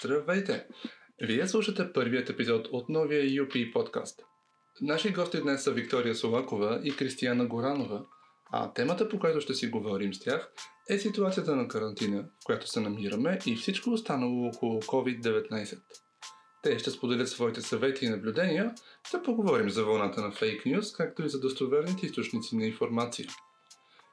Здравейте! Вие слушате първият епизод от новия UP подкаст. Наши гости днес са Виктория Солакова и Кристияна Горанова, а темата, по която ще си говорим с тях, е ситуацията на карантина, в която се намираме и всичко останало около COVID-19. Те ще споделят своите съвети и наблюдения, да поговорим за вълната на фейк нюз, както и за достоверните източници на информация.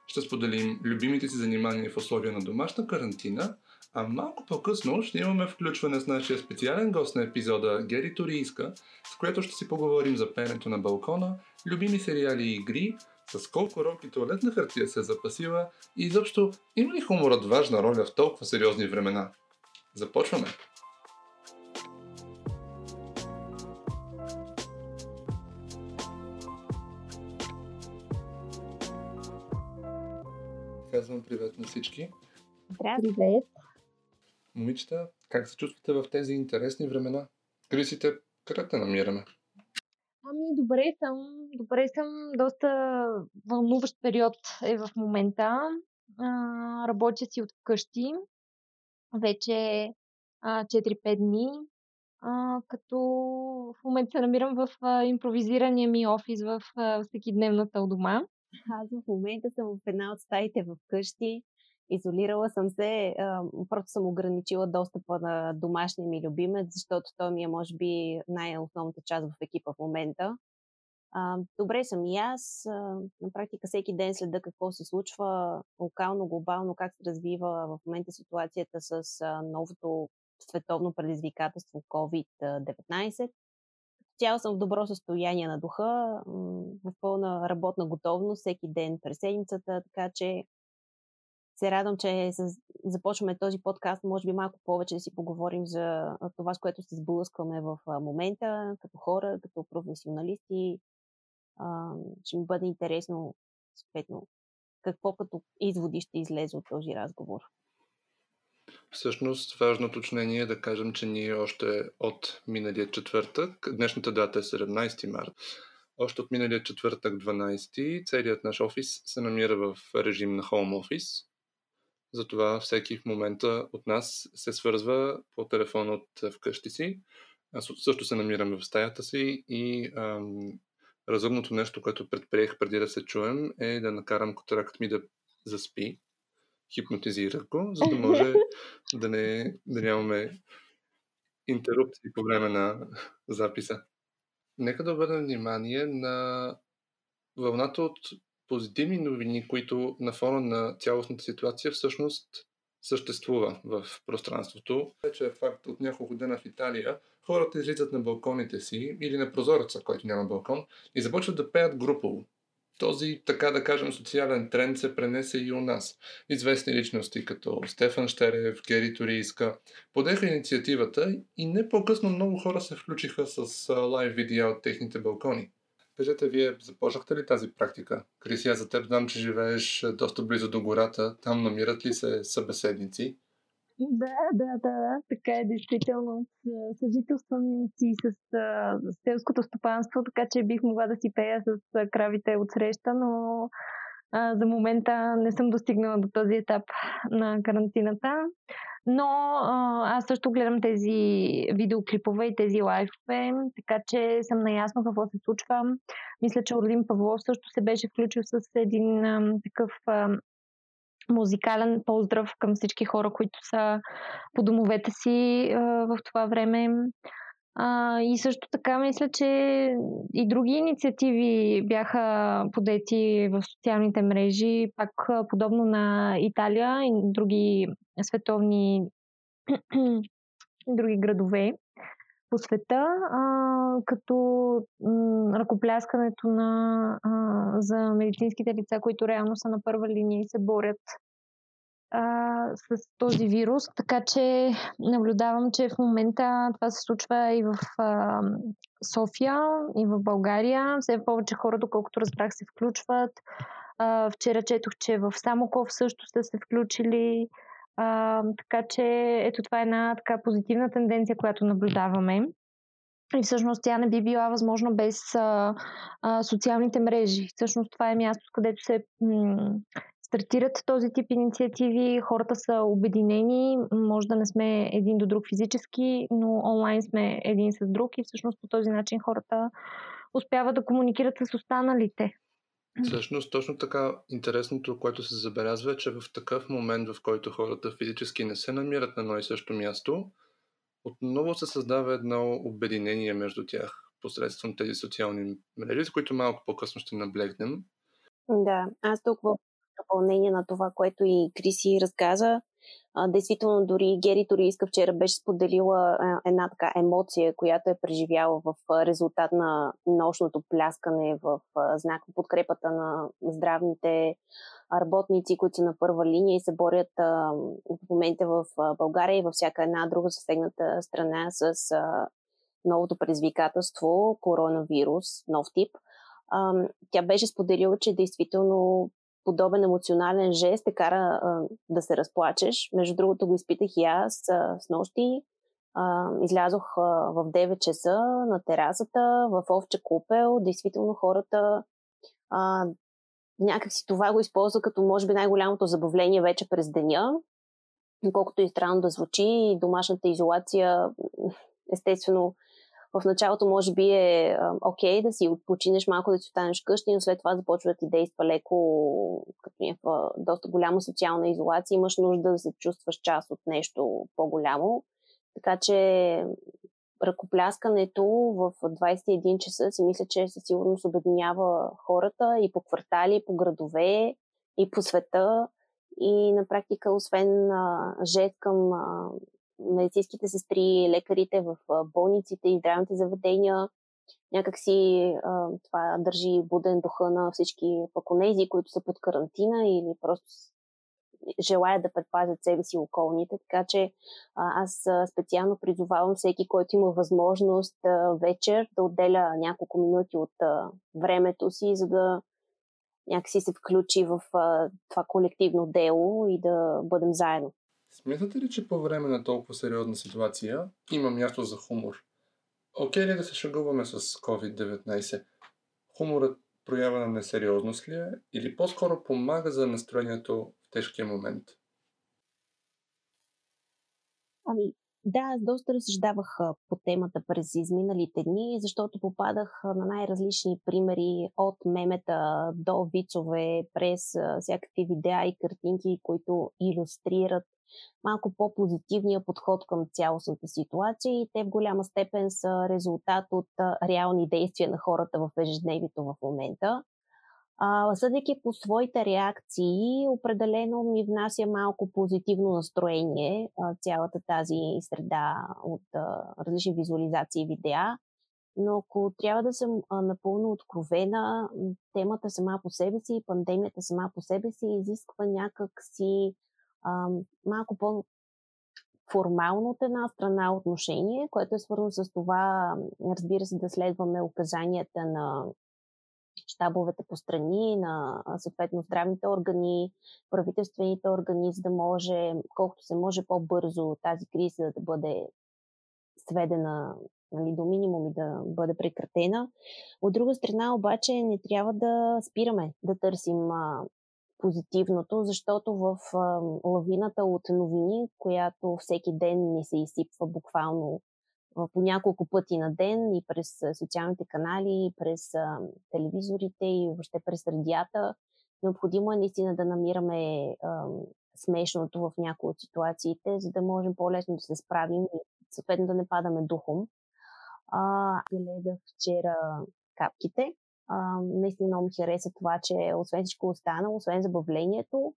Ще споделим любимите си занимания в условия на домашна карантина, а малко по-късно ще имаме включване с нашия специален гост на епизода Гери Торийска, с което ще си поговорим за пенето на балкона, любими сериали и игри, с колко рок и туалетна хартия се запасила и изобщо има ли хуморът важна роля в толкова сериозни времена? Започваме! Казвам привет на всички. Привет! Момичета, как се чувствате в тези интересни времена? Крисите, къде те намираме? Ами, добре съм. Добре съм. Доста вълнуващ период е в момента. А, работя си от вкъщи. Вече а, 4-5 дни. А, като в момента се намирам в а, импровизирания ми офис в а, всекидневната у дома. Аз в момента съм в една от стаите в къщи. Изолирала съм се, просто съм ограничила достъпа на домашния ми любимец, защото той ми е, може би, най-основната част в екипа в момента. Добре съм и аз. На практика всеки ден следа какво се случва локално, глобално, как се развива в момента ситуацията с новото световно предизвикателство COVID-19. Цяло съм в добро състояние на духа, в пълна работна готовност всеки ден през седмицата, така че се радвам, че започваме този подкаст, може би малко повече да си поговорим за това, с което се сблъскваме в момента, като хора, като професионалисти. Ще ми бъде интересно, съответно, какво като изводи ще излезе от този разговор. Всъщност, важно уточнение е да кажем, че ние още от миналия четвъртък, днешната дата е 17 март, още от миналия четвъртък 12 целият наш офис се намира в режим на home office. Затова всеки в момента от нас се свързва по телефон от вкъщи си. Аз също се намирам в стаята си и ам, разумното нещо, което предприех преди да се чуем е да накарам котаракът ми да заспи. Хипнотизирах го, за да може да, не, да нямаме интеррупции по време на записа. Нека да обърнем внимание на вълната от позитивни новини, които на фона на цялостната ситуация всъщност съществува в пространството. Вече е факт от няколко дена в Италия. Хората излизат на балконите си или на прозореца, който няма балкон, и започват да пеят групово. Този, така да кажем, социален тренд се пренесе и у нас. Известни личности като Стефан Штерев, Гери Торийска подеха инициативата и не по-късно много хора се включиха с лайв видео от техните балкони. Кажете, вие започнахте ли тази практика? Крисия, за теб знам, че живееш доста близо до гората. Там намират ли се събеседници? Да, да, да, така е действително. Съжителствам си с, с селското стопанство, така че бих могла да си пея с кравите от среща, но а, за момента не съм достигнала до този етап на карантината. Но аз също гледам тези видеоклипове и тези лайфове, така че съм наясно какво се случва. Мисля, че Орлин Павлов също се беше включил с един а, такъв а, музикален поздрав към всички хора, които са по домовете си а, в това време. А, и също така мисля, че и други инициативи бяха подети в социалните мрежи, пак подобно на Италия и други световни други градове по света, а, като м, ръкопляскането на, а, за медицинските лица, които реално са на първа линия и се борят а, с този вирус. Така че наблюдавам, че в момента това се случва и в а, София, и в България. Все повече хора, доколкото разбрах, се включват. А, вчера четох, че в Самоков също са се включили. А, така че ето това е една така позитивна тенденция, която наблюдаваме. И всъщност тя не би била възможна без а, а, социалните мрежи. Всъщност това е място, където се, м- стартират този тип инициативи, хората са обединени, може да не сме един до друг физически, но онлайн сме един с друг и всъщност по този начин хората успяват да комуникират с останалите. Всъщност, точно така интересното, което се забелязва е, че в такъв момент, в който хората физически не се намират на едно и също място, отново се създава едно обединение между тях посредством тези социални мрежи, с които малко по-късно ще наблегнем. Да, аз тук в допълнение на това, което и Криси разказа, а, действително, дори Гери Торийска вчера беше споделила а, една така емоция, която е преживяла в а, резултат на нощното пляскане в а, знак подкрепата на здравните работници, които са на първа линия и се борят а, в момента в а, България и във всяка една друга засегната страна с а, новото предизвикателство коронавирус, нов тип. А, тя беше споделила, че действително подобен емоционален жест те кара а, да се разплачеш. Между другото го изпитах и аз а, с нощи. А, излязох а, в 9 часа на терасата в Овче купел. Действително хората а, някакси това го използва като може би най-голямото забавление вече през деня. Колкото и странно да звучи, домашната изолация естествено в началото може би е окей okay, да си починеш малко, да си останеш къщи, но след това започва да ти действа леко, като е в доста голяма социална изолация, имаш нужда да се чувстваш част от нещо по-голямо. Така че ръкопляскането в 21 часа си мисля, че със сигурност обединява хората и по квартали, и по градове, и по света. И на практика, освен жест към медицинските сестри, лекарите в болниците и здравните заведения. Някакси а, това държи буден духа на всички паконези, които са под карантина или просто желаят да предпазят себе си околните. Така че аз специално призовавам всеки, който има възможност вечер да отделя няколко минути от времето си, за да някакси се включи в това колективно дело и да бъдем заедно. Смятате ли, че по време на толкова сериозна ситуация има място за хумор? Окей ли е да се шагуваме с COVID-19? Хуморът проява на несериозност ли е или по-скоро помага за настроението в тежкия момент? Ами, да, аз доста разсъждавах по темата през изминалите дни, защото попадах на най-различни примери от мемета до вицове, през всякакви видеа и картинки, които иллюстрират малко по-позитивния подход към цялостната ситуация и те в голяма степен са резултат от реални действия на хората в ежедневието в момента. А, съдейки по своите реакции, определено ми внася малко позитивно настроение цялата тази среда от различни визуализации и видеа. Но ако трябва да съм напълно откровена, темата сама по себе си, пандемията сама по себе си изисква някак си малко по формално от една страна отношение, което е свързано с това, разбира се, да следваме указанията на щабовете по страни, на съответно здравните органи, правителствените органи, за да може, колкото се може по-бързо тази криза да бъде сведена нали, до минимум и да бъде прекратена. От друга страна обаче не трябва да спираме да търсим позитивното, защото в лавината от новини, която всеки ден ни се изсипва буквално по няколко пъти на ден и през социалните канали, и през телевизорите и въобще през радията. Необходимо е наистина да намираме смешното в някои от ситуациите, за да можем по-лесно да се справим и съответно да не падаме духом. А, гледах вчера капките. А, наистина много ми хареса това, че освен всичко останало, освен забавлението,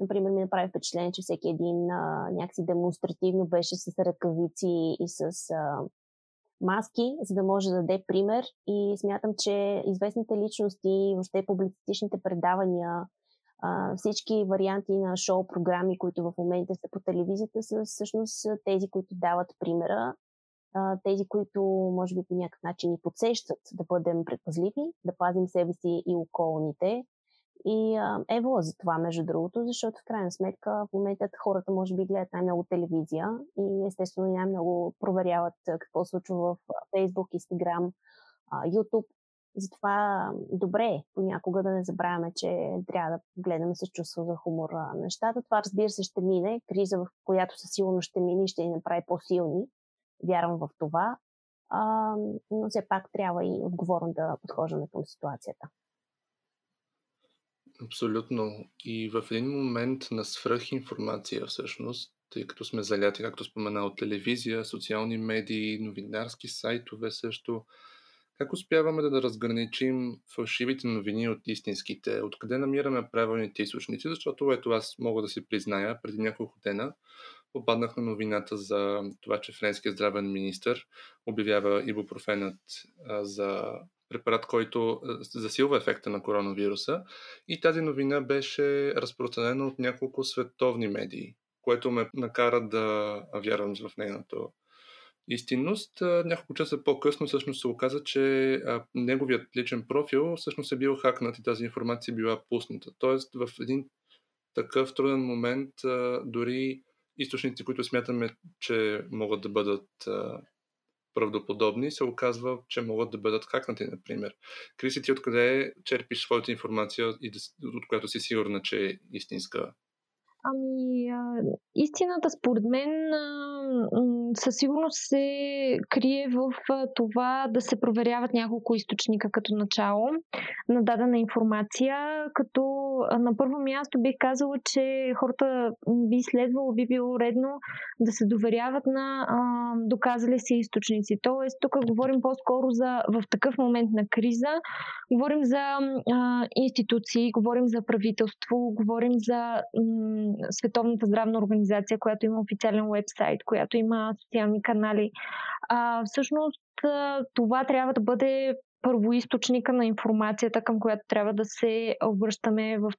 Например, ми направи впечатление, че всеки един а, някакси демонстративно беше с ръкавици и с а, маски, за да може да даде пример. И смятам, че известните личности, въобще публицистичните предавания, а, всички варианти на шоу-програми, които в момента са по телевизията, са всъщност тези, които дават примера. Тези, които може би по някакъв начин ни подсещат да бъдем предпазливи, да пазим себе си и околните, и а, ево за това, между другото, защото в крайна сметка в момента хората може би гледат най-много телевизия и естествено най-много проверяват какво случва в Facebook, Instagram, YouTube. затова добре е понякога да не забравяме, че трябва да гледаме с чувство за хумор нещата. Това разбира се ще мине. Криза, в която със сигурност ще мине и ще ни направи по-силни. Вярвам в това. А, но все пак трябва и отговорно да подхождаме към ситуацията. Абсолютно. И в един момент на свръхинформация всъщност, тъй като сме заляти, както спомена, от телевизия, социални медии, новинарски сайтове също, как успяваме да, да разграничим фалшивите новини от истинските? Откъде намираме правилните източници? Защото ето аз мога да си призная, преди няколко дена попаднах на новината за това, че френският здравен министр обявява ибупрофенът за препарат, който засилва ефекта на коронавируса. И тази новина беше разпространена от няколко световни медии, което ме накара да вярвам в нейното истинност. Няколко часа по-късно всъщност се оказа, че неговият личен профил всъщност е бил хакнат и тази информация била пусната. Тоест в един такъв труден момент дори източници, които смятаме, че могат да бъдат правдоподобни, се оказва, че могат да бъдат хакнати, например. Криси, ти откъде черпиш своята информация от която си сигурна, че е истинска? Ами, а, истината според мен а, със сигурност се крие в а, това да се проверяват няколко източника като начало на дадена информация, като а, на първо място бих казала, че хората би следвало, би било редно да се доверяват на а, доказали се източници. Тоест, тук говорим по-скоро за в такъв момент на криза, говорим за а, институции, говорим за правителство, говорим за м- Световната здравна организация, която има официален вебсайт, която има социални канали. А, всъщност това трябва да бъде първоисточника на информацията, към която трябва да се обръщаме в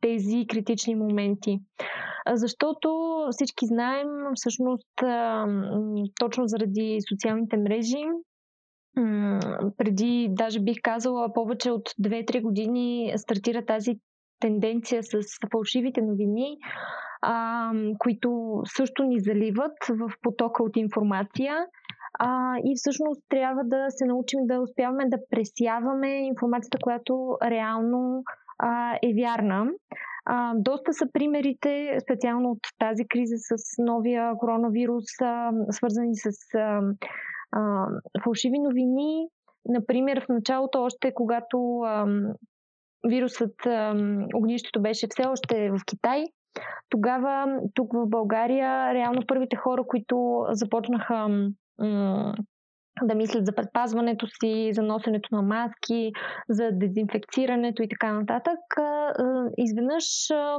тези критични моменти. Защото всички знаем, всъщност, точно заради социалните мрежи, преди, даже бих казала, повече от 2-3 години стартира тази тенденция с фалшивите новини, а, които също ни заливат в потока от информация. А, и всъщност трябва да се научим да успяваме да пресяваме информацията, която реално а, е вярна. А, доста са примерите, специално от тази криза с новия коронавирус, а, свързани с а, а, фалшиви новини. Например, в началото, още когато вирусът, огнището беше все още в Китай, тогава тук в България реално първите хора, които започнаха да мислят за предпазването си, за носенето на маски, за дезинфекцирането и така нататък. Изведнъж,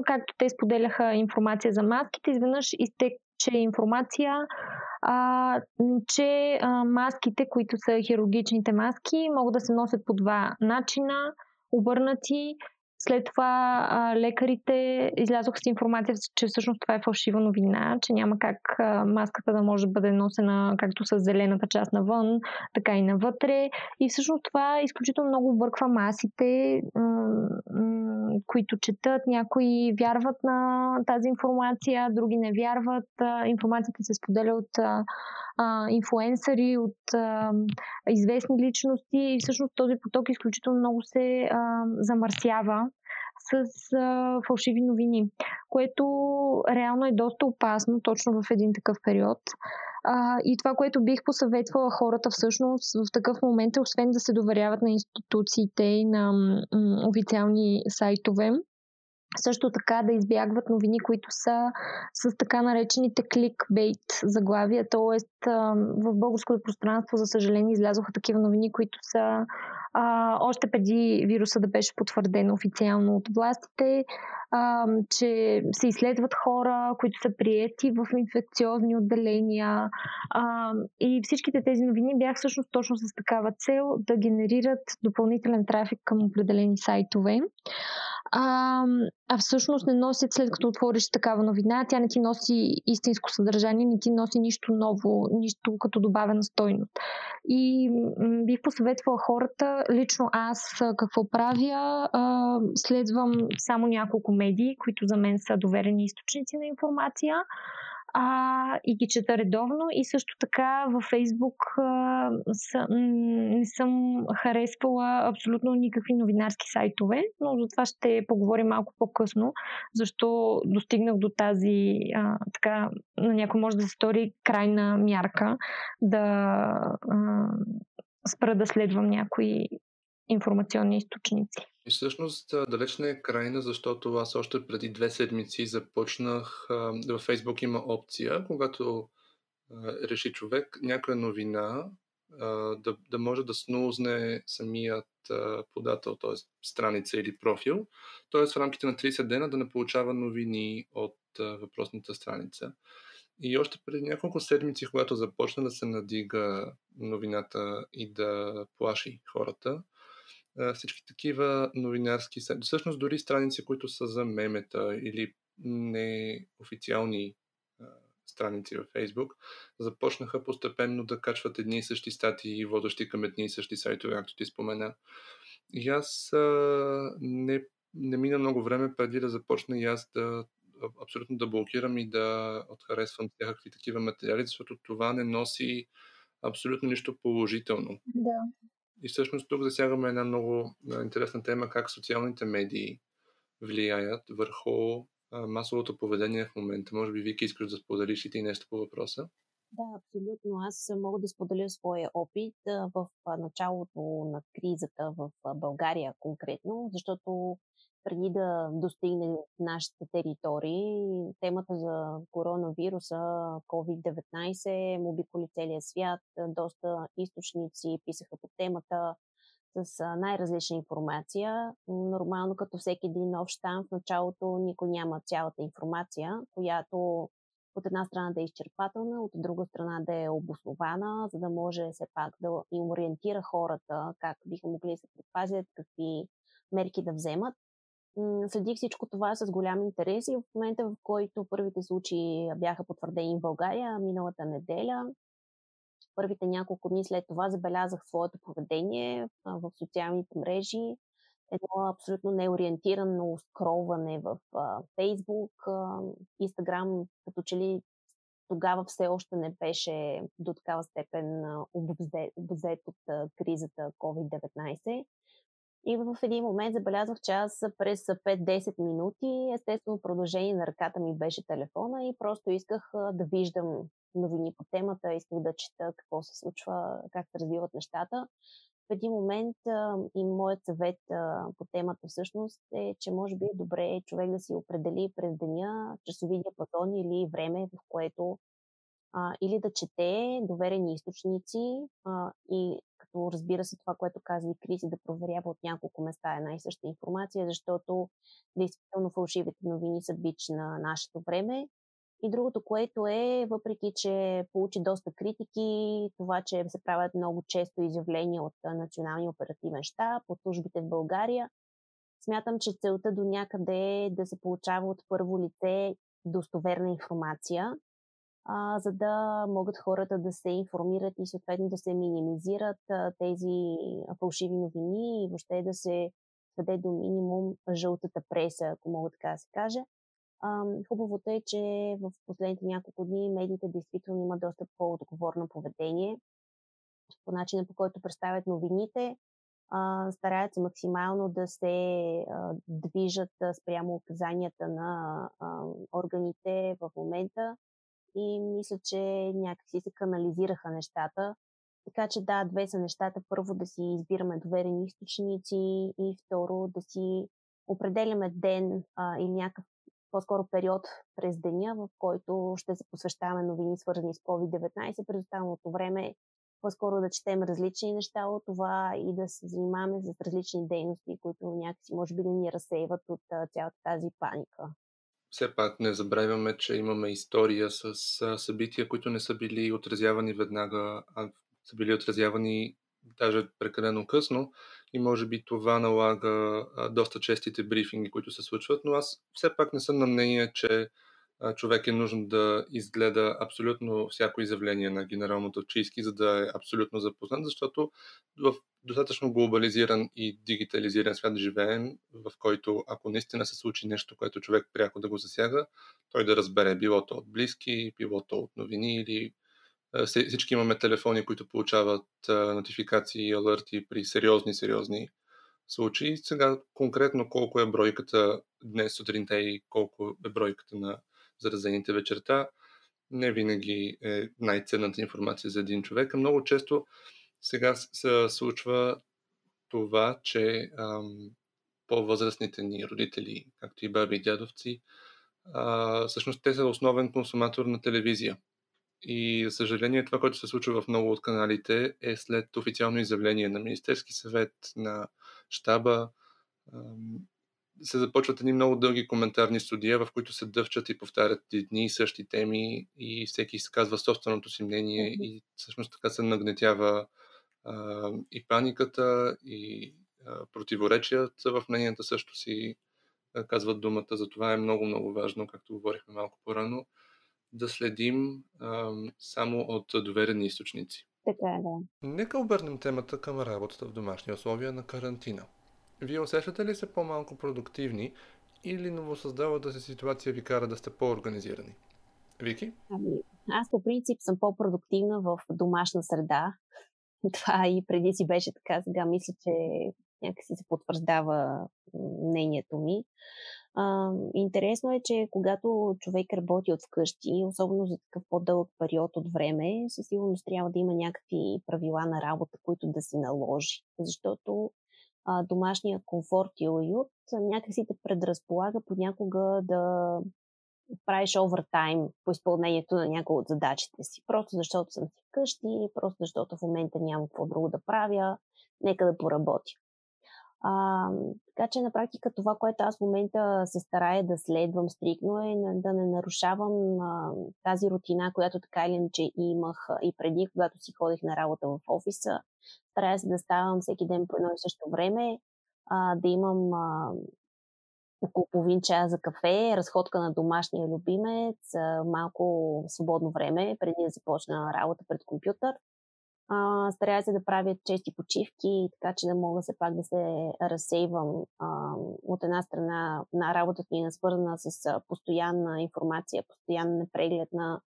както те споделяха информация за маските, изведнъж изтече информация, че маските, които са хирургичните маски, могат да се носят по два начина обърнати. След това а, лекарите излязоха с информация, че всъщност това е фалшива новина, че няма как а, маската да може да бъде носена както с зелената част навън, така и навътре. И всъщност това изключително много обърква масите, които четат. Някои вярват на тази информация, други не вярват. Информацията се споделя от а, инфуенсъри, от а, известни личности и всъщност този поток изключително много се а, замърсява с а, фалшиви новини, което реално е доста опасно точно в един такъв период. А, и това, което бих посъветвала хората всъщност в такъв момент е, освен да се доверяват на институциите и на м- официални сайтове, също така да избягват новини, които са с така наречените кликбейт заглавия, т.е. в българското пространство, за съжаление, излязоха такива новини, които са а, още преди вируса да беше потвърден официално от властите, а, че се изследват хора, които са приети в инфекциозни отделения. А, и всичките тези новини бяха всъщност точно с такава цел да генерират допълнителен трафик към определени сайтове а, а всъщност не носят след като отвориш такава новина, тя не ти носи истинско съдържание, не ти носи нищо ново, нищо като добавена стойност. И м- бих посъветвала хората, лично аз какво правя, а, следвам само няколко медии, които за мен са доверени източници на информация а, и ги чета редовно. И също така във Фейсбук а, са, не съм харесвала абсолютно никакви новинарски сайтове, но за това ще поговорим малко по-късно, защо достигнах до тази, а, така, на някой може да се стори крайна мярка да а, спра да следвам някои информационни източници. И всъщност далеч не е крайна, защото аз още преди две седмици започнах, във Фейсбук има опция, когато реши човек някоя новина да, да може да снузне самият подател, т.е. страница или профил, т.е. в рамките на 30 дена да не получава новини от въпросната страница. И още преди няколко седмици, когато започна да се надига новината и да плаши хората, всички такива новинарски сайти, всъщност дори страници, които са за мемета или неофициални страници във Фейсбук, започнаха постепенно да качват едни и същи статии, водещи към едни и същи сайтове, както ти спомена. И аз а, не, не мина много време преди да започна и аз да абсолютно да блокирам и да отхаресвам всякакви такива материали, защото това не носи абсолютно нищо положително. Да. И всъщност тук засягаме една много интересна тема, как социалните медии влияят върху масовото поведение в момента. Може би, Вики, искаш да споделиш и ти нещо по въпроса? Да, абсолютно. Аз мога да споделя своя опит в началото на кризата в България конкретно, защото преди да достигне нашите територии, темата за коронавируса, COVID-19, му обиколи целия свят. Доста източници писаха по темата с най-различна информация. Нормално, като всеки един нов щам, в началото никой няма цялата информация, която от една страна да е изчерпателна, от друга страна да е обоснована, за да може все пак да им ориентира хората как биха могли да се предпазят, какви мерки да вземат. Следих всичко това с голям интерес и в момента, в който първите случаи бяха потвърдени в България, миналата неделя, първите няколко дни след това забелязах своето поведение в социалните мрежи, едно абсолютно неориентирано скролване в Фейсбук, Инстаграм, като че ли тогава все още не беше до такава степен обозет от кризата COVID-19. И в един момент забелязах, че аз през 5-10 минути, естествено продължение на ръката ми беше телефона и просто исках да виждам новини по темата, исках да чета какво се случва, как се развиват нещата. В един момент и моят съвет по темата всъщност е, че може би е добре човек да си определи през деня часови диапазон или време, в което а, или да чете доверени източници а, и като разбира се това, което казва и Криси, да проверява от няколко места една и съща информация, защото действително фалшивите новини са бич на нашето време. И другото, което е, въпреки че получи доста критики, това, че се правят много често изявления от Националния оперативен щаб, от службите в България, смятам, че целта до някъде е да се получава от първо лице достоверна информация, а, за да могат хората да се информират и съответно да се минимизират а, тези фалшиви новини и въобще да се сведе до минимум жълтата преса, ако мога така да се каже. Хубавото е, че в последните няколко дни медиите действително имат доста по-отговорно поведение по начина по който представят новините. Стараят се максимално да се движат спрямо указанията на органите в момента и мисля, че някакси се канализираха нещата. Така че да, две са нещата. Първо да си избираме доверени източници и второ да си определяме ден а, или някакъв по-скоро период през деня, в който ще се посвещаваме новини, свързани с COVID-19. През останалото време по-скоро да четем различни неща от това и да се занимаваме с различни дейности, които някакси може би да ни разсейват от цялата тази паника все пак не забравяме, че имаме история с събития, които не са били отразявани веднага, а са били отразявани даже прекалено късно и може би това налага доста честите брифинги, които се случват, но аз все пак не съм на мнение, че човек е нужно да изгледа абсолютно всяко изявление на генерал Чийски, за да е абсолютно запознат, защото в достатъчно глобализиран и дигитализиран свят живеем, в който ако наистина се случи нещо, което човек пряко да го засяга, той да разбере било то от близки, било то от новини или всички имаме телефони, които получават нотификации и алърти при сериозни, сериозни случаи. Сега конкретно колко е бройката днес сутринта и колко е бройката на заразените вечерта, не винаги е най-ценната информация за един човек. Много често сега се случва това, че ам, по-възрастните ни родители, както и баби и дядовци, а, всъщност те са основен консуматор на телевизия. И, за съжаление, това, което се случва в много от каналите, е след официално изявление на Министерски съвет, на щаба, се започват едни много дълги коментарни студия, в които се дъвчат и повтарят едни и същи теми и всеки изказва собственото си мнение и всъщност така се нагнетява а, и паниката, и а, противоречията в мненията също си а, казват думата. Затова е много, много важно, както говорихме малко по-рано, да следим а, само от доверени източници. Така е, да. Нека обърнем темата към работата в домашни условия на карантина. Вие усещате ли се по-малко продуктивни или новосъздалата се ситуация ви кара да сте по-организирани? Вики? Ами, аз по принцип съм по-продуктивна в домашна среда. Това и преди си беше така, сега мисля, че някакси се потвърждава мнението ми. А, интересно е, че когато човек работи от вкъщи, особено за такъв по-дълъг период от време, със сигурност трябва да има някакви правила на работа, които да се наложи. Защото а, домашния комфорт и уют някакси те предразполага понякога да правиш овертайм по изпълнението на някои от задачите си. Просто защото съм си вкъщи, просто защото в момента няма какво друго да правя, нека да поработя. А, така че на практика това, което аз в момента се старая да следвам стрикно е да не нарушавам а, тази рутина, която така или иначе имах и преди, когато си ходих на работа в офиса. Старая се да ставам всеки ден по едно и също време, а, да имам а, около половин час за кафе, разходка на домашния любимец, малко свободно време преди да започна работа пред компютър. А, старая се да правя чести почивки, така че да мога все пак да се разсейвам а, от една страна на работата ми е свързана с постоянна информация, постоянен преглед на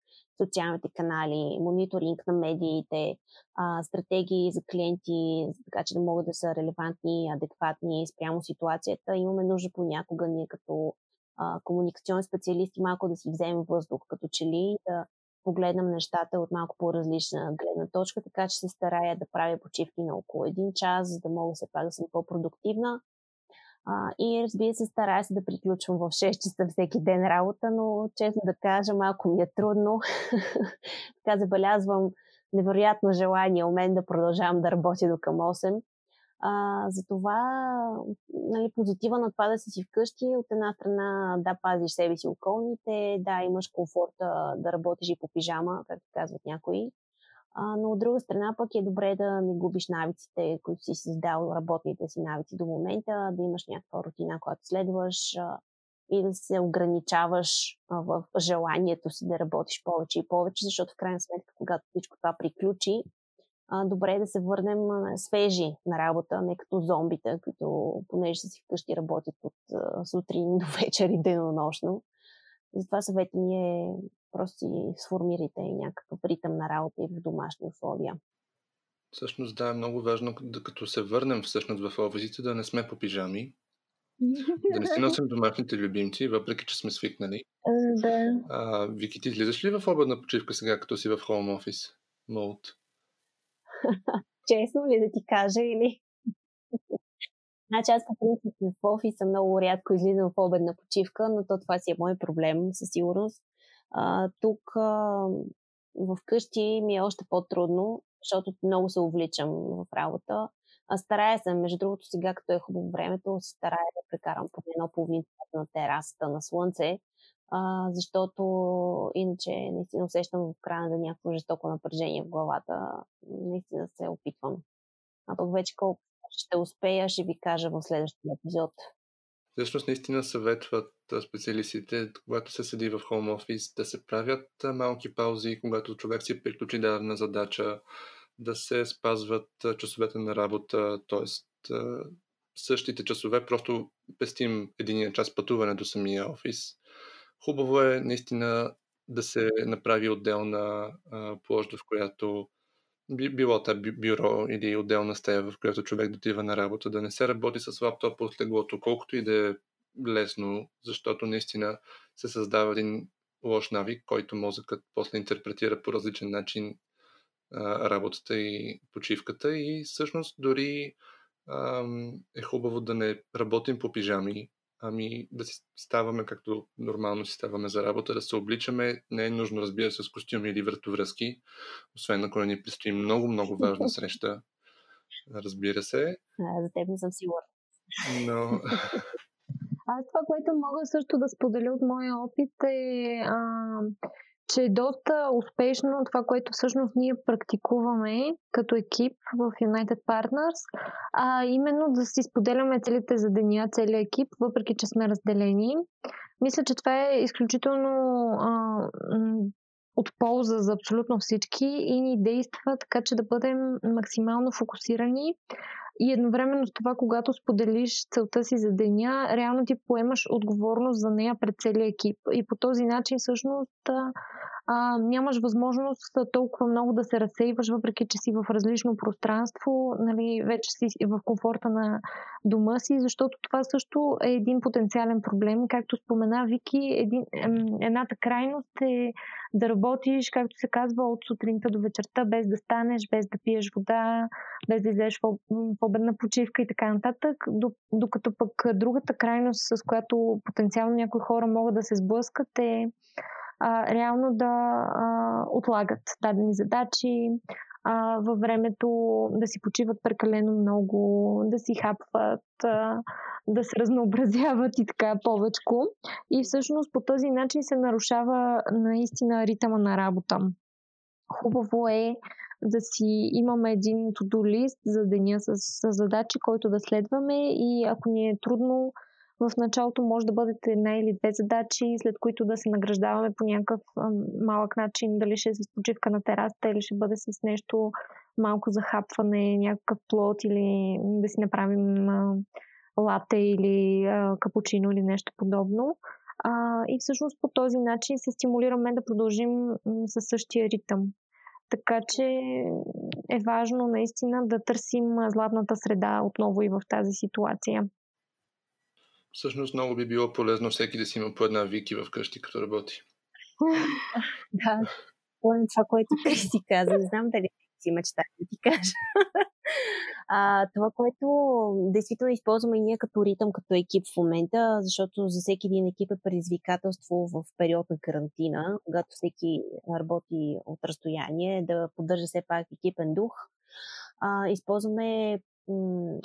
социалните канали, мониторинг на медиите, а, стратегии за клиенти, така че да могат да са релевантни, адекватни спрямо ситуацията. Имаме нужда понякога ние като а, комуникационни специалисти малко да си вземем въздух, като че ли да погледнем нещата от малко по-различна гледна точка, така че се старая да правя почивки на около един час, за да мога все пак да съм по-продуктивна. А, и разбира се, старая се да приключвам в 6 часа всеки ден работа, но честно да кажа, малко ми е трудно. така забелязвам невероятно желание у мен да продължавам да работя до към 8. А, затова нали, позитива на това да си си вкъщи, от една страна да пазиш себе си околните, да имаш комфорта да работиш и по пижама, както казват някои. А, но от друга страна пък е добре да не губиш навиците, които си създал, работните си навици до момента, да имаш някаква рутина, която следваш а, и да се ограничаваш а, в желанието си да работиш повече и повече, защото в крайна сметка, когато всичко това приключи, а, добре е да се върнем свежи на работа, не като зомбите, които понеже са си вкъщи работят от а, сутрин до вечер и денонощно. Затова съветът ми е просто си сформирайте някакъв ритъм на работа и в домашни условия. Всъщност, да, е много важно, като се върнем всъщност в офисите, да не сме по пижами, да не си носим домашните любимци, въпреки че сме свикнали. Да. А, Вики, ти излизаш ли в обедна почивка сега, като си в хоум офис? Молд. Честно ли да ти кажа или? Значи аз по принцип в офиса много рядко излизам в обедна почивка, но то това си е мой проблем със сигурност. А, тук а, в къщи ми е още по-трудно, защото много се увличам в работа. А старая се, между другото, сега като е хубаво времето, старая да прекарам по едно половин на терасата на слънце, а, защото иначе наистина усещам в края на някакво жестоко напрежение в главата. Наистина се опитвам. А пък вече колко ще успея, ще ви кажа в следващия епизод. Всъщност наистина съветват специалистите, когато се седи в хоум офис, да се правят малки паузи, когато човек си приключи дадена задача, да се спазват часовете на работа, т.е. същите часове, просто пестим един час пътуване до самия офис. Хубаво е наистина да се направи отделна площ, в която било та бюро или отделна стая, в която човек дотива на работа, да не се работи с лаптопа от леглото, колкото и да е лесно, защото наистина се създава един лош навик, който мозъкът после интерпретира по различен начин а, работата и почивката. И всъщност дори а, е хубаво да не работим по пижами, ами да си ставаме както нормално си ставаме за работа, да се обличаме. Не е нужно, разбира се, с костюми или вратовръзки, освен ако ни предстои много, много важна среща. Разбира се. А, за теб не съм сигурна. Но... Аз това, което мога също да споделя от моя опит е а, че е доста успешно това, което всъщност ние практикуваме като екип в United Partners, а именно да си споделяме целите за деня, целият екип, въпреки че сме разделени. Мисля, че това е изключително а, от полза за абсолютно всички и ни действа така, че да бъдем максимално фокусирани и едновременно с това, когато споделиш целта си за деня, реално ти поемаш отговорност за нея пред целия екип. И по този начин всъщност а, нямаш възможност толкова много да се разсейваш, въпреки че си в различно пространство, нали, вече си в комфорта на дома си, защото това също е един потенциален проблем. Както спомена Вики, един, едната крайност е да работиш, както се казва, от сутринта до вечерта, без да станеш, без да пиеш вода, без да излезеш в, обедна почивка и така нататък, докато пък другата крайност, с която потенциално някои хора могат да се сблъскат е а, реално да а, отлагат дадени задачи, а, във времето да си почиват прекалено много, да си хапват, а, да се разнообразяват и така повечко. И всъщност по този начин се нарушава наистина ритъма на работа. Хубаво е да си имаме един list за деня с, с задачи, който да следваме и ако ни е трудно, в началото може да бъдат една или две задачи, след които да се награждаваме по някакъв малък начин, дали ще е с почивка на терасата или ще бъде с нещо малко захапване, някакъв плод или да си направим лате или капучино или нещо подобно. И всъщност по този начин се стимулираме да продължим със същия ритъм. Така че е важно наистина да търсим златната среда отново и в тази ситуация. Всъщност много би било полезно всеки да си има по една вики в къщи, като работи. да, помня това, което ти си каза. Не знам дали си мечта да ти кажа. а, това, което действително използваме ние като ритъм, като екип в момента, защото за всеки един екип е предизвикателство в период на карантина, когато всеки работи от разстояние, да поддържа все пак екипен дух. А, използваме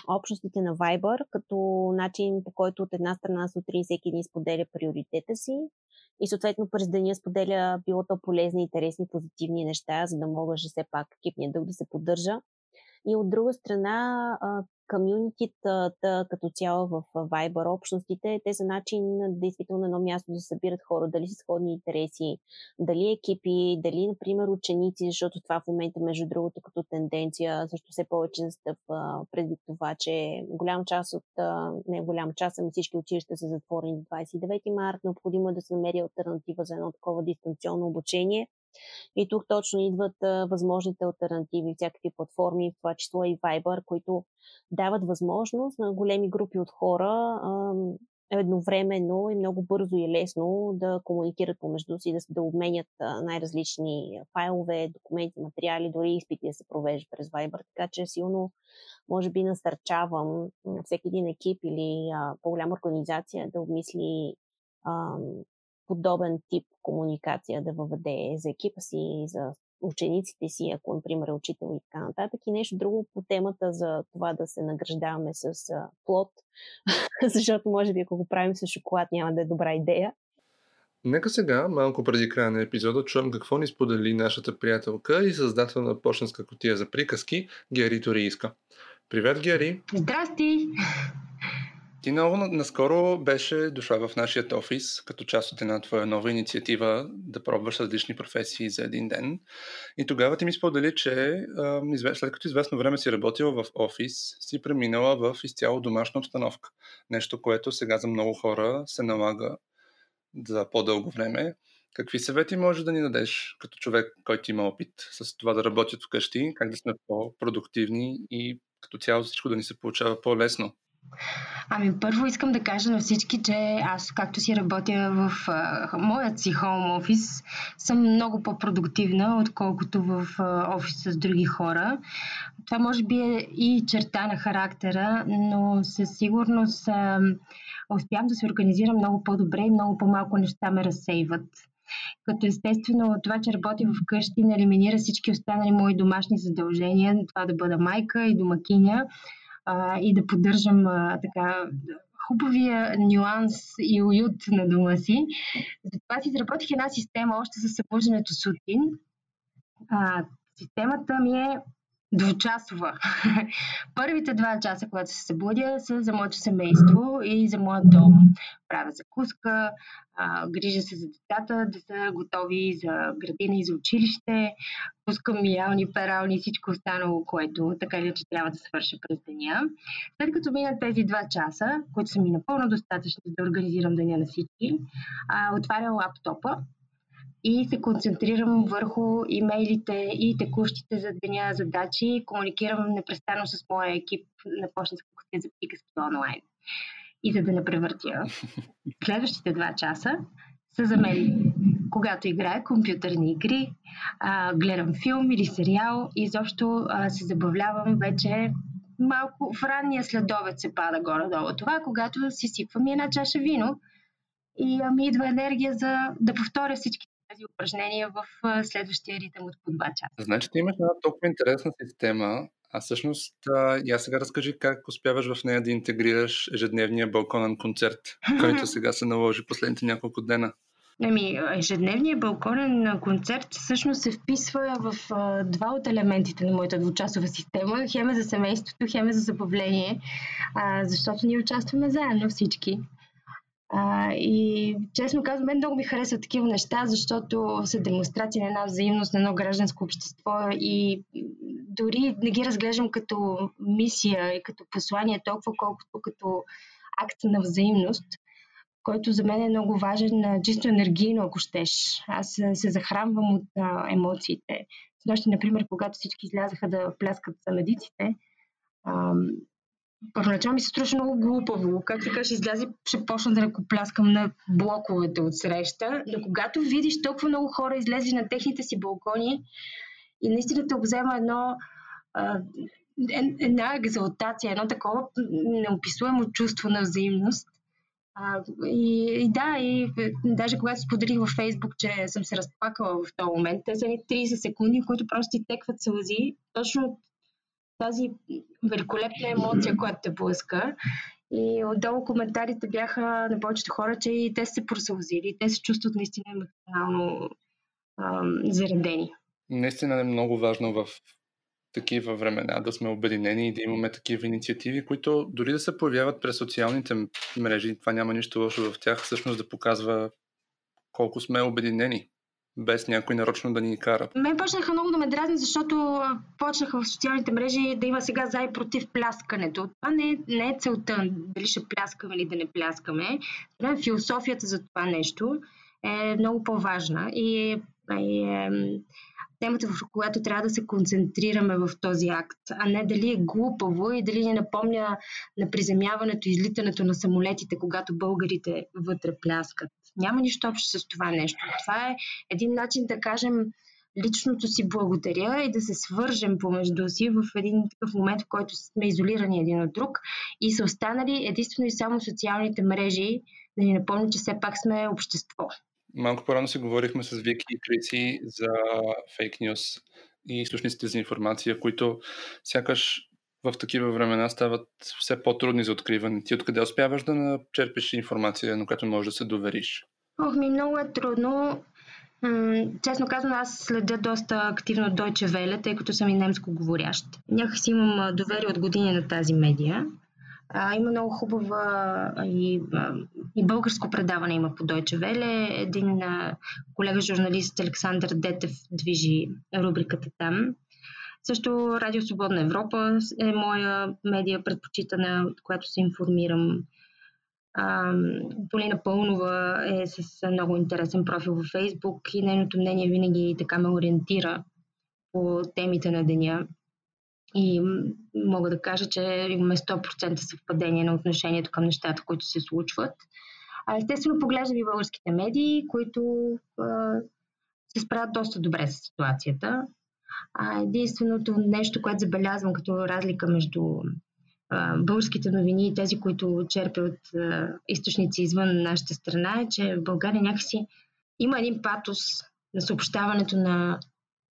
общностите на Viber като начин по който от една страна сутрин всеки един споделя приоритета си и съответно през деня споделя било то полезни, интересни, позитивни неща, за да може все пак екипният дълг да се поддържа. И от друга страна, комюнитите като цяло в Viber общностите, те са начин действително едно място да събират хора, дали са сходни интереси, дали екипи, дали, например, ученици, защото това в момента, между другото, като тенденция, също все повече настъпва преди това, че голяма част от, не голяма част, ами всички училища са затворени до 29 март, необходимо е да се намери альтернатива за едно такова дистанционно обучение. И тук точно идват а, възможните альтернативи, всякакви платформи, в това число и Viber, които дават възможност на големи групи от хора а, едновременно и много бързо и лесно да комуникират помежду си, да, да обменят най-различни файлове, документи, материали, дори изпити да се провеждат през Viber. Така че силно, може би, насърчавам всеки един екип или а, по-голяма организация да обмисли подобен тип комуникация да въведе за екипа си, за учениците си, ако, например, е учител и така нататък. И нещо друго по темата за това да се награждаваме с плод, защото може би ако го правим с шоколад няма да е добра идея. Нека сега, малко преди края на епизода, чуем какво ни сподели нашата приятелка и създател на почтенска котия за приказки, Гери Торийска. Привет, Гери! Здрасти! Ти много наскоро беше дошла в нашия офис, като част от една твоя нова инициатива да пробваш различни професии за един ден. И тогава ти ми сподели, че след като известно време си работила в офис, си преминала в изцяло домашна обстановка. Нещо, което сега за много хора се налага за по-дълго време. Какви съвети можеш да ни дадеш като човек, който има опит с това да работят вкъщи, как да сме по-продуктивни и като цяло всичко да ни се получава по-лесно? Ами първо искам да кажа на всички, че аз както си работя в а, моят си хоум офис, съм много по-продуктивна, отколкото в а, офис с други хора. Това може би е и черта на характера, но със сигурност а, успявам да се организирам много по-добре и много по-малко неща ме разсейват. Като естествено това, че работя в къщи, не елиминира всички останали мои домашни задължения, това да бъда майка и домакиня а, и да поддържам а, така хубавия нюанс и уют на дома си. Затова си изработих една система още за събуждането сутрин. А, системата ми е двучасова. Първите два часа, когато се събудя, са за моето семейство и за моят дом. Правя закуска, грижа се за децата, да са готови за градина и за училище, пускам миялни, перални и всичко останало, което така или иначе трябва да свърша през деня. След като минат тези два часа, които са ми напълно достатъчни да организирам деня на всички, отварям лаптопа и се концентрирам върху имейлите и текущите за деня задачи. Комуникирам непрестанно с моя екип на почтенска кутия за приказки онлайн. И за да не превъртя, следващите два часа са за мен, когато играя компютърни игри, а, гледам филм или сериал и изобщо а, се забавлявам вече малко в ранния следовец се пада горе-долу. Това, когато си сипвам и една чаша вино и а, ми идва енергия за да повторя всички тези упражнения в следващия ритъм от по 2 часа. Значи ти имаш една толкова интересна система, а всъщност, я сега разкажи как успяваш в нея да интегрираш ежедневния балконен концерт, който сега се наложи последните няколко дена. Ами, ежедневният балконен концерт всъщност се вписва в а, два от елементите на моята двучасова система. Хем е за семейството, хем е за забавление, а, защото ние участваме заедно всички. А, и честно казвам, мен много ми харесват такива неща, защото са демонстрации на една взаимност, на едно гражданско общество и дори не ги разглеждам като мисия и като послание толкова, колкото като акт на взаимност, който за мен е много важен, чисто енергийно, ако щеш. Аз се захранвам от а, емоциите. С например, когато всички излязаха да пляскат за медиците, първоначално ми се струваше много глупаво. Как се каже, излязи, ще почна да ръкопляскам на блоковете от среща. Но когато видиш толкова много хора излезли на техните си балкони и наистина те обзема едно една екзалтация, едно такова неописуемо чувство на взаимност. А, и, и да, и даже когато споделих във Фейсбук, че съм се разплакала в този момент, те са 30 секунди, които просто ти текват сълзи, точно тази великолепна емоция, която те блъска. И отдолу коментарите бяха на повечето хора, че и те са се просълзили, те се чувстват наистина емоционално заредени. Наистина е много важно в такива времена да сме обединени и да имаме такива инициативи, които дори да се появяват през социалните мрежи, това няма нищо лошо в тях, всъщност да показва колко сме обединени без някой нарочно да ни кара. Мен почнаха много да ме дразни, защото почнаха в социалните мрежи да има сега за и против пляскането. Това не е, не е целта дали ще пляскаме или да не пляскаме. Но философията за това нещо е много по-важна и е, е, темата, в която трябва да се концентрираме в този акт, а не дали е глупаво и дали ни напомня на приземяването и излитането на самолетите, когато българите вътре пляскат. Няма нищо общо с това нещо. Това е един начин да кажем личното си благодаря и да се свържем помежду си в един такъв момент, в който сме изолирани един от друг и са останали единствено и само социалните мрежи да ни напомнят, че все пак сме общество. Малко по-рано си говорихме с Вики и Криси за фейк нюс и източниците за информация, които сякаш в такива времена стават все по-трудни за откриване. Ти откъде успяваш да начерпиш информация, на която можеш да се довериш? Ох, ми много е трудно. честно казвам, аз следя доста активно Deutsche Welle, тъй като съм и немско говорящ. Някак си имам доверие от години на тази медия. А, има много хубава и, и българско предаване има по Deutsche Welle. Един колега журналист Александър Детев движи рубриката там. Също Радио Свободна Европа е моя медия предпочитана, от която се информирам. А, Полина Пълнова е с много интересен профил във Фейсбук и нейното мнение винаги така ме ориентира по темите на деня. И мога да кажа, че имаме 100% съвпадение на отношението към нещата, които се случват. А естествено поглеждам и българските медии, които се справят доста добре с ситуацията. Единственото нещо, което забелязвам като разлика между а, българските новини и тези, които черпят а, източници извън нашата страна, е, че в България някакси има един патос на съобщаването на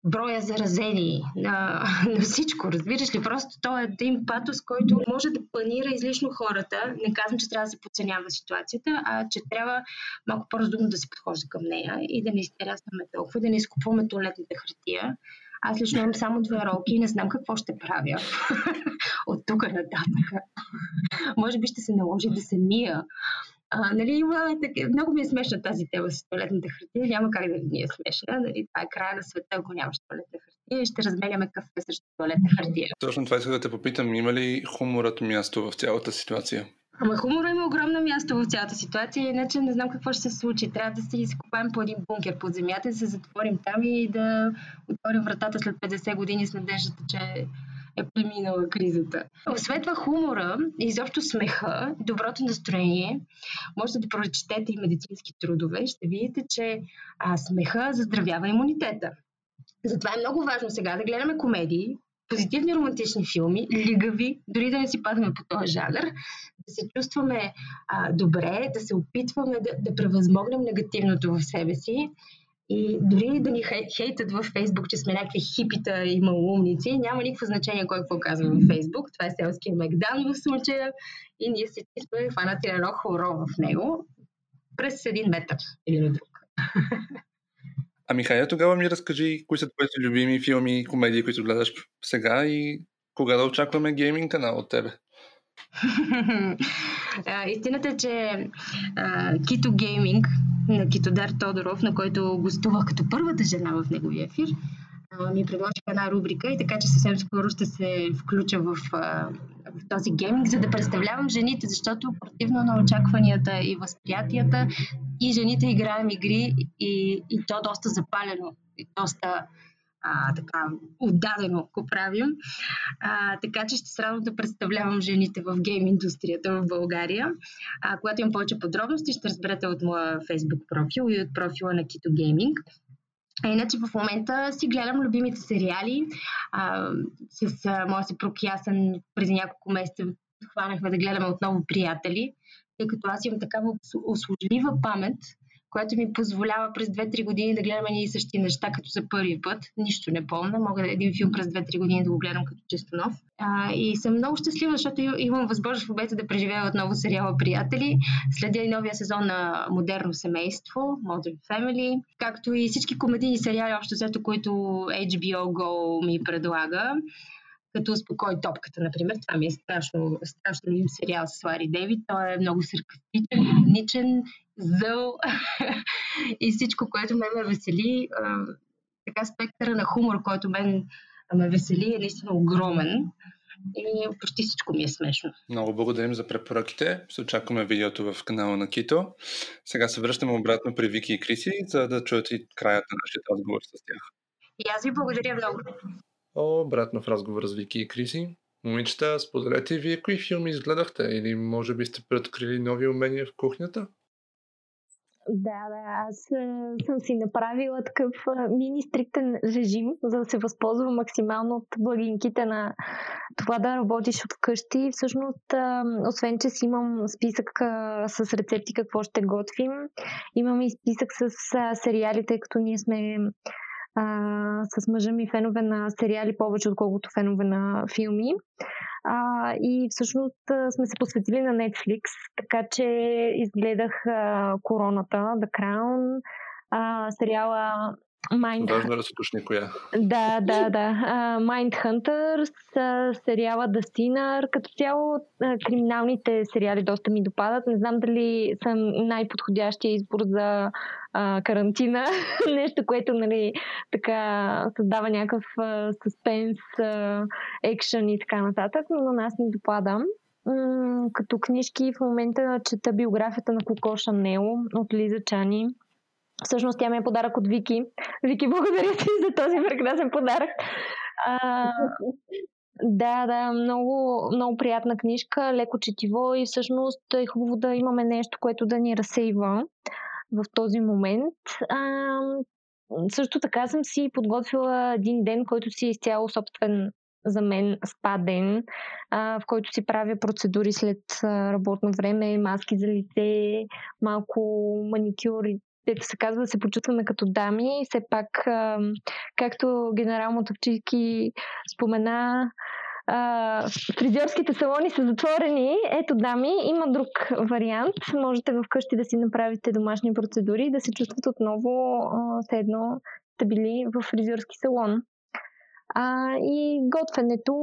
броя заразени, на, на всичко, разбираш ли? Просто то е един патос, който може да планира излишно хората. Не казвам, че трябва да се подценява ситуацията, а че трябва малко по-разумно да се подхожда към нея и да не изтерясваме толкова, да не изкупуваме туалетната хартия. Аз лично имам само две ролки и не знам какво ще правя от тук нататък. Може би ще се наложи да се мия а, нали, има, так, много ми е смешна тази тема с туалетната хартия. Няма как да ни е смешна. Нали, това е края на света, ако нямаш туалетна хартия и ще разменяме кафе срещу туалетна хартия. Точно това исках да те попитам. Има ли хуморът място в цялата ситуация? Ама хумора има огромно място в цялата ситуация, иначе не знам какво ще се случи. Трябва да си изкопаем по един бункер под земята, да се затворим там и да отворим вратата след 50 години с надеждата, че е преминала кризата. Освен това хумора, изобщо смеха, доброто настроение, можете да прочетете и медицински трудове, ще видите, че а, смеха заздравява имунитета. Затова е много важно сега да гледаме комедии, позитивни романтични филми, лигави, дори да не си падаме по този жанр, да се чувстваме а, добре, да се опитваме да, да превъзмогнем негативното в себе си и дори да ни хейтат във Фейсбук, че сме някакви хипита и малумници, няма никакво значение кой какво казва във Фейсбук. Това е селския Мегдан в случая. И ние се сме фанати на едно хоро в него през един метър или на друг. Ами хайде тогава ми разкажи кои са твоите любими филми и комедии, които гледаш сега и кога да очакваме гейминг канал от тебе? Истината е, че Кито Гейминг на Китодар Тодоров, на който гостувах като първата жена в неговия ефир, ми предложиха една рубрика и така, че съвсем скоро ще се включа в, в този гейминг, за да представлявам жените, защото противно на очакванията и възприятията и жените играем игри и, и то доста запалено, и доста а, така отдадено го правим. А, така че ще се радвам да представлявам жените в гейм индустрията в България. А, когато имам повече подробности, ще разберете от моя Facebook профил и от профила на Kito Gaming. А иначе в момента си гледам любимите сериали. А, с а, моя съпруг Ясен преди няколко месеца хванахме да гледаме отново приятели, тъй като аз имам такава услужлива памет, което ми позволява през 2-3 години да гледам едни и същи неща, като за първи път. Нищо не помня. Мога един филм през 2-3 години да го гледам като чисто нов. А, и съм много щастлива, защото имам възможност в обета да преживея отново сериала Приятели. Следя и новия сезон на Модерно семейство, Modern Family, както и всички комедийни сериали, общо взето, които HBO Go ми предлага като Успокой топката, например. Това ми е страшно, страшно им сериал с Лари Дейвид. Той е много саркастичен, ироничен, зъл и всичко, което ме ме весели. Така спектъра на хумор, който мен ме весели е наистина огромен. И почти всичко ми е смешно. Много благодарим за препоръките. Ще очакваме видеото в канала на Кито. Сега се връщаме обратно при Вики и Криси, за да чуете краят на нашия разговор с тях. И аз ви благодаря много. Обратно в разговор с Вики и Криси. Момичета, споделете вие кои филми изгледахте или може би сте преоткрили нови умения в кухнята? Да, да, аз съм си направила такъв мини стриктен режим, за да се възползвам максимално от благинките на това да работиш от вкъщи. Всъщност, освен, че си имам списък с рецепти какво ще готвим, имам и списък с сериалите, като ние сме а, с мъжа ми фенове на сериали повече, отколкото фенове на филми. А, и всъщност сме се посветили на Netflix, така че изгледах а, Короната, The Crown, а, сериала Mind... Важно да се уточни коя. Да, да, да. Mindhunters, uh, сериала Sinner. Като цяло криминалните сериали доста ми допадат. Не знам дали съм най-подходящия избор за uh, карантина. Нещо, което нали, така създава някакъв uh, суспенс, uh, екшен и така нататък, но на нас ни допада. Mm, като книжки в момента чета биографията на Коко Шанел от Лиза Чани Всъщност тя ми е подарък от Вики. Вики, благодаря ти за този прекрасен подарък. А, да, да, много, много приятна книжка, леко четиво и всъщност е хубаво да имаме нещо, което да ни разсейва в този момент. А, също така съм си подготвила един ден, който си е изцяло собствен за мен спа ден, а, в който си правя процедури след работно време, маски за лице, малко маникюр и дето се казва, да се почувстваме като дами. И все пак, както генерал Мотовчийски спомена, а, фризьорските салони са затворени. Ето, дами, има друг вариант. Можете вкъщи да си направите домашни процедури и да се чувствате отново все едно сте били в фризьорски салон. А, и готвенето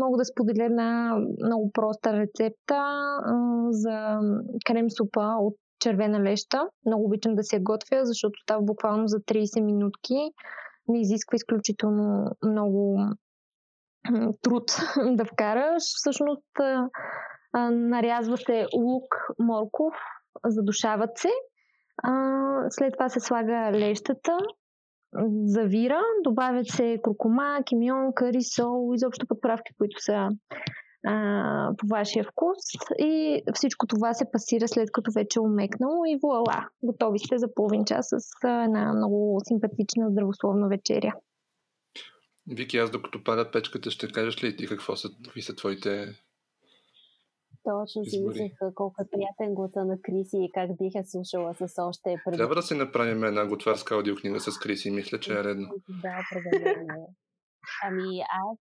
мога да споделя една много проста рецепта а, за крем супа от червена леща. Много обичам да се готвя, защото става буквално за 30 минутки. Не изисква изключително много труд да вкараш. Всъщност нарязва се лук, морков, задушават се. След това се слага лещата, завира, добавят се куркума, кимион, кари, сол, изобщо подправки, които са а, по вашия вкус и всичко това се пасира след като вече е умекнало и вуала, готови сте за половин час с една много симпатична здравословна вечеря. Вики, аз докато пада печката, ще кажеш ли ти какво са, какви са твоите точно си мислех колко е приятен гласа на Криси и как бих я слушала с още преди. Трябва да си направим една готварска аудиокнига с Криси, мисля, че е редно. Да, определено. Ами аз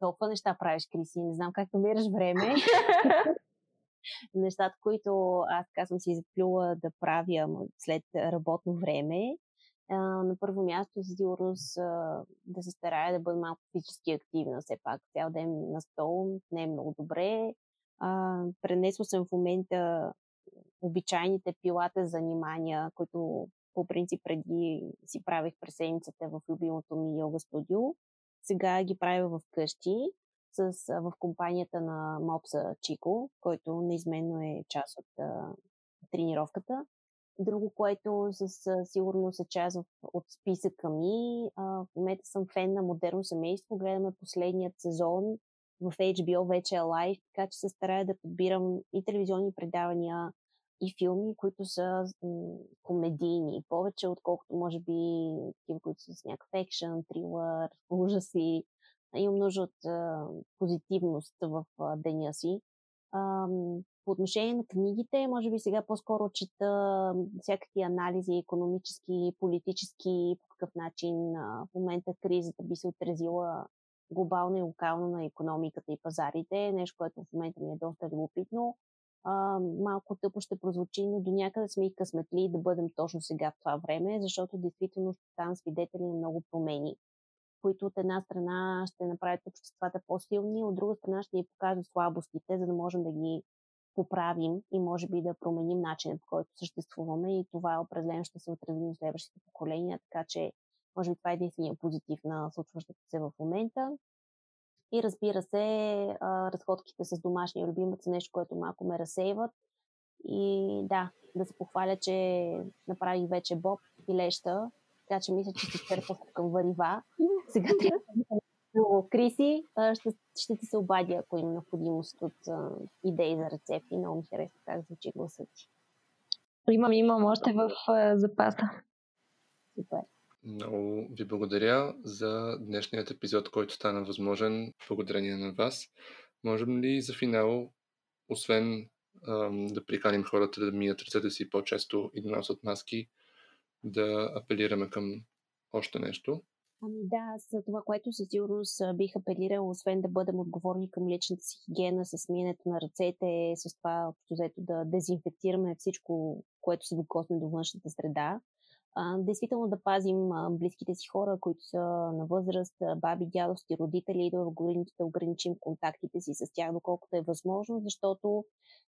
толкова неща правиш, Криси, не знам как намираш време. Нещата, които аз казвам си заплюла да правя след работно време, на първо място, за сигурност, да се старая да бъда малко физически активна. Все пак, цял ден на стол не е много добре. пренесла съм в момента обичайните пилата занимания, които по принцип преди си правих през седмицата в любимото ми йога студио. Сега ги правя в къщи с, в компанията на Мопса Чико, който неизменно е част от а, тренировката. Друго, което със сигурност е част от, от списъка ми. А, в момента съм фен на Модерно семейство. Гледаме последният сезон в HBO вече е лайв, така че се старая да подбирам и телевизионни предавания, и филми, които са комедийни, повече отколкото може би такива, които са с някакъв екшен, трилър, ужаси. Имам нужда от позитивност в деня си. По отношение на книгите, може би сега по-скоро чета всякакви анализи, економически, политически, по какъв начин в момента кризата би се отразила глобално и локално на економиката и пазарите. Нещо, което в момента ми е доста любопитно а, малко тъпо ще прозвучи, но до някъде сме и късметли да бъдем точно сега в това време, защото действително ще ставам свидетели на много промени, които от една страна ще направят обществата по-силни, от друга страна ще ни покажат слабостите, за да можем да ги поправим и може би да променим начинът, по който съществуваме и това определено ще се отрази на следващите поколения, така че може би това е единствения позитив на случващото се в момента. И разбира се, а, разходките с домашния любимец са нещо, което малко ме разсейват. И да, да се похваля, че направих вече боб и леща, така че мисля, че ще черпах към варива. Сега трябва да Криси, ще, ще ти се обадя, ако има необходимост от а, идеи за рецепти. Много ми харесва как звучи гласът ти. Имам, имам още в а, запаса. Супер. Много ви благодаря за днешният епизод, който стана възможен благодарение на вас. Можем ли за финал, освен ам, да приканим хората да мият ръцете си по-често и да носят маски, да апелираме към още нещо? Ами да, за това, което със сигурност бих апелирал, освен да бъдем отговорни към личната си хигиена, с миенето на ръцете, с това, общо взето, да дезинфектираме всичко, което се докосне до външната среда действително да пазим близките си хора, които са на възраст, баби, дядовски, родители, да, да ограничим контактите си с тях, доколкото е възможно, защото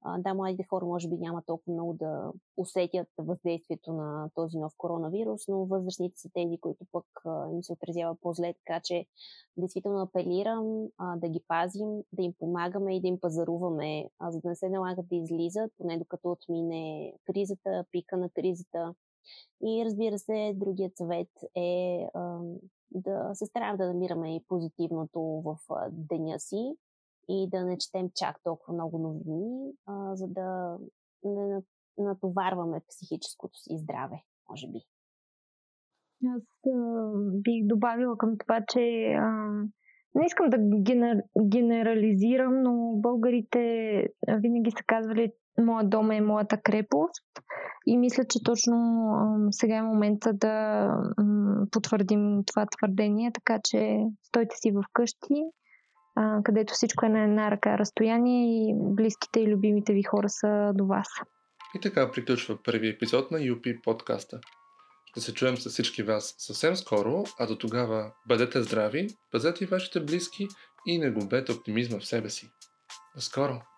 а, да, младите хора може би няма толкова много да усетят въздействието на този нов коронавирус, но възрастните са тези, които пък им се отразява по-зле, така че действително апелирам да ги пазим, да им помагаме и да им пазаруваме, за да не се налагат да излизат, поне докато отмине кризата, пика на кризата, и разбира се, другият съвет е да се стараем да намираме и позитивното в деня си и да не четем чак толкова много новини, а, за да не натоварваме психическото си здраве, може би. Аз а, бих добавила към това, че а, не искам да генер, генерализирам, но българите винаги са казвали, моят дом е моята крепост и мисля, че точно сега е момента да потвърдим това твърдение, така че стойте си вкъщи, където всичко е на една ръка разстояние и близките и любимите ви хора са до вас. И така приключва първи епизод на UP подкаста. Ще се чуем с всички вас съвсем скоро, а до тогава бъдете здрави, пазете и вашите близки и не губете оптимизма в себе си. До скоро!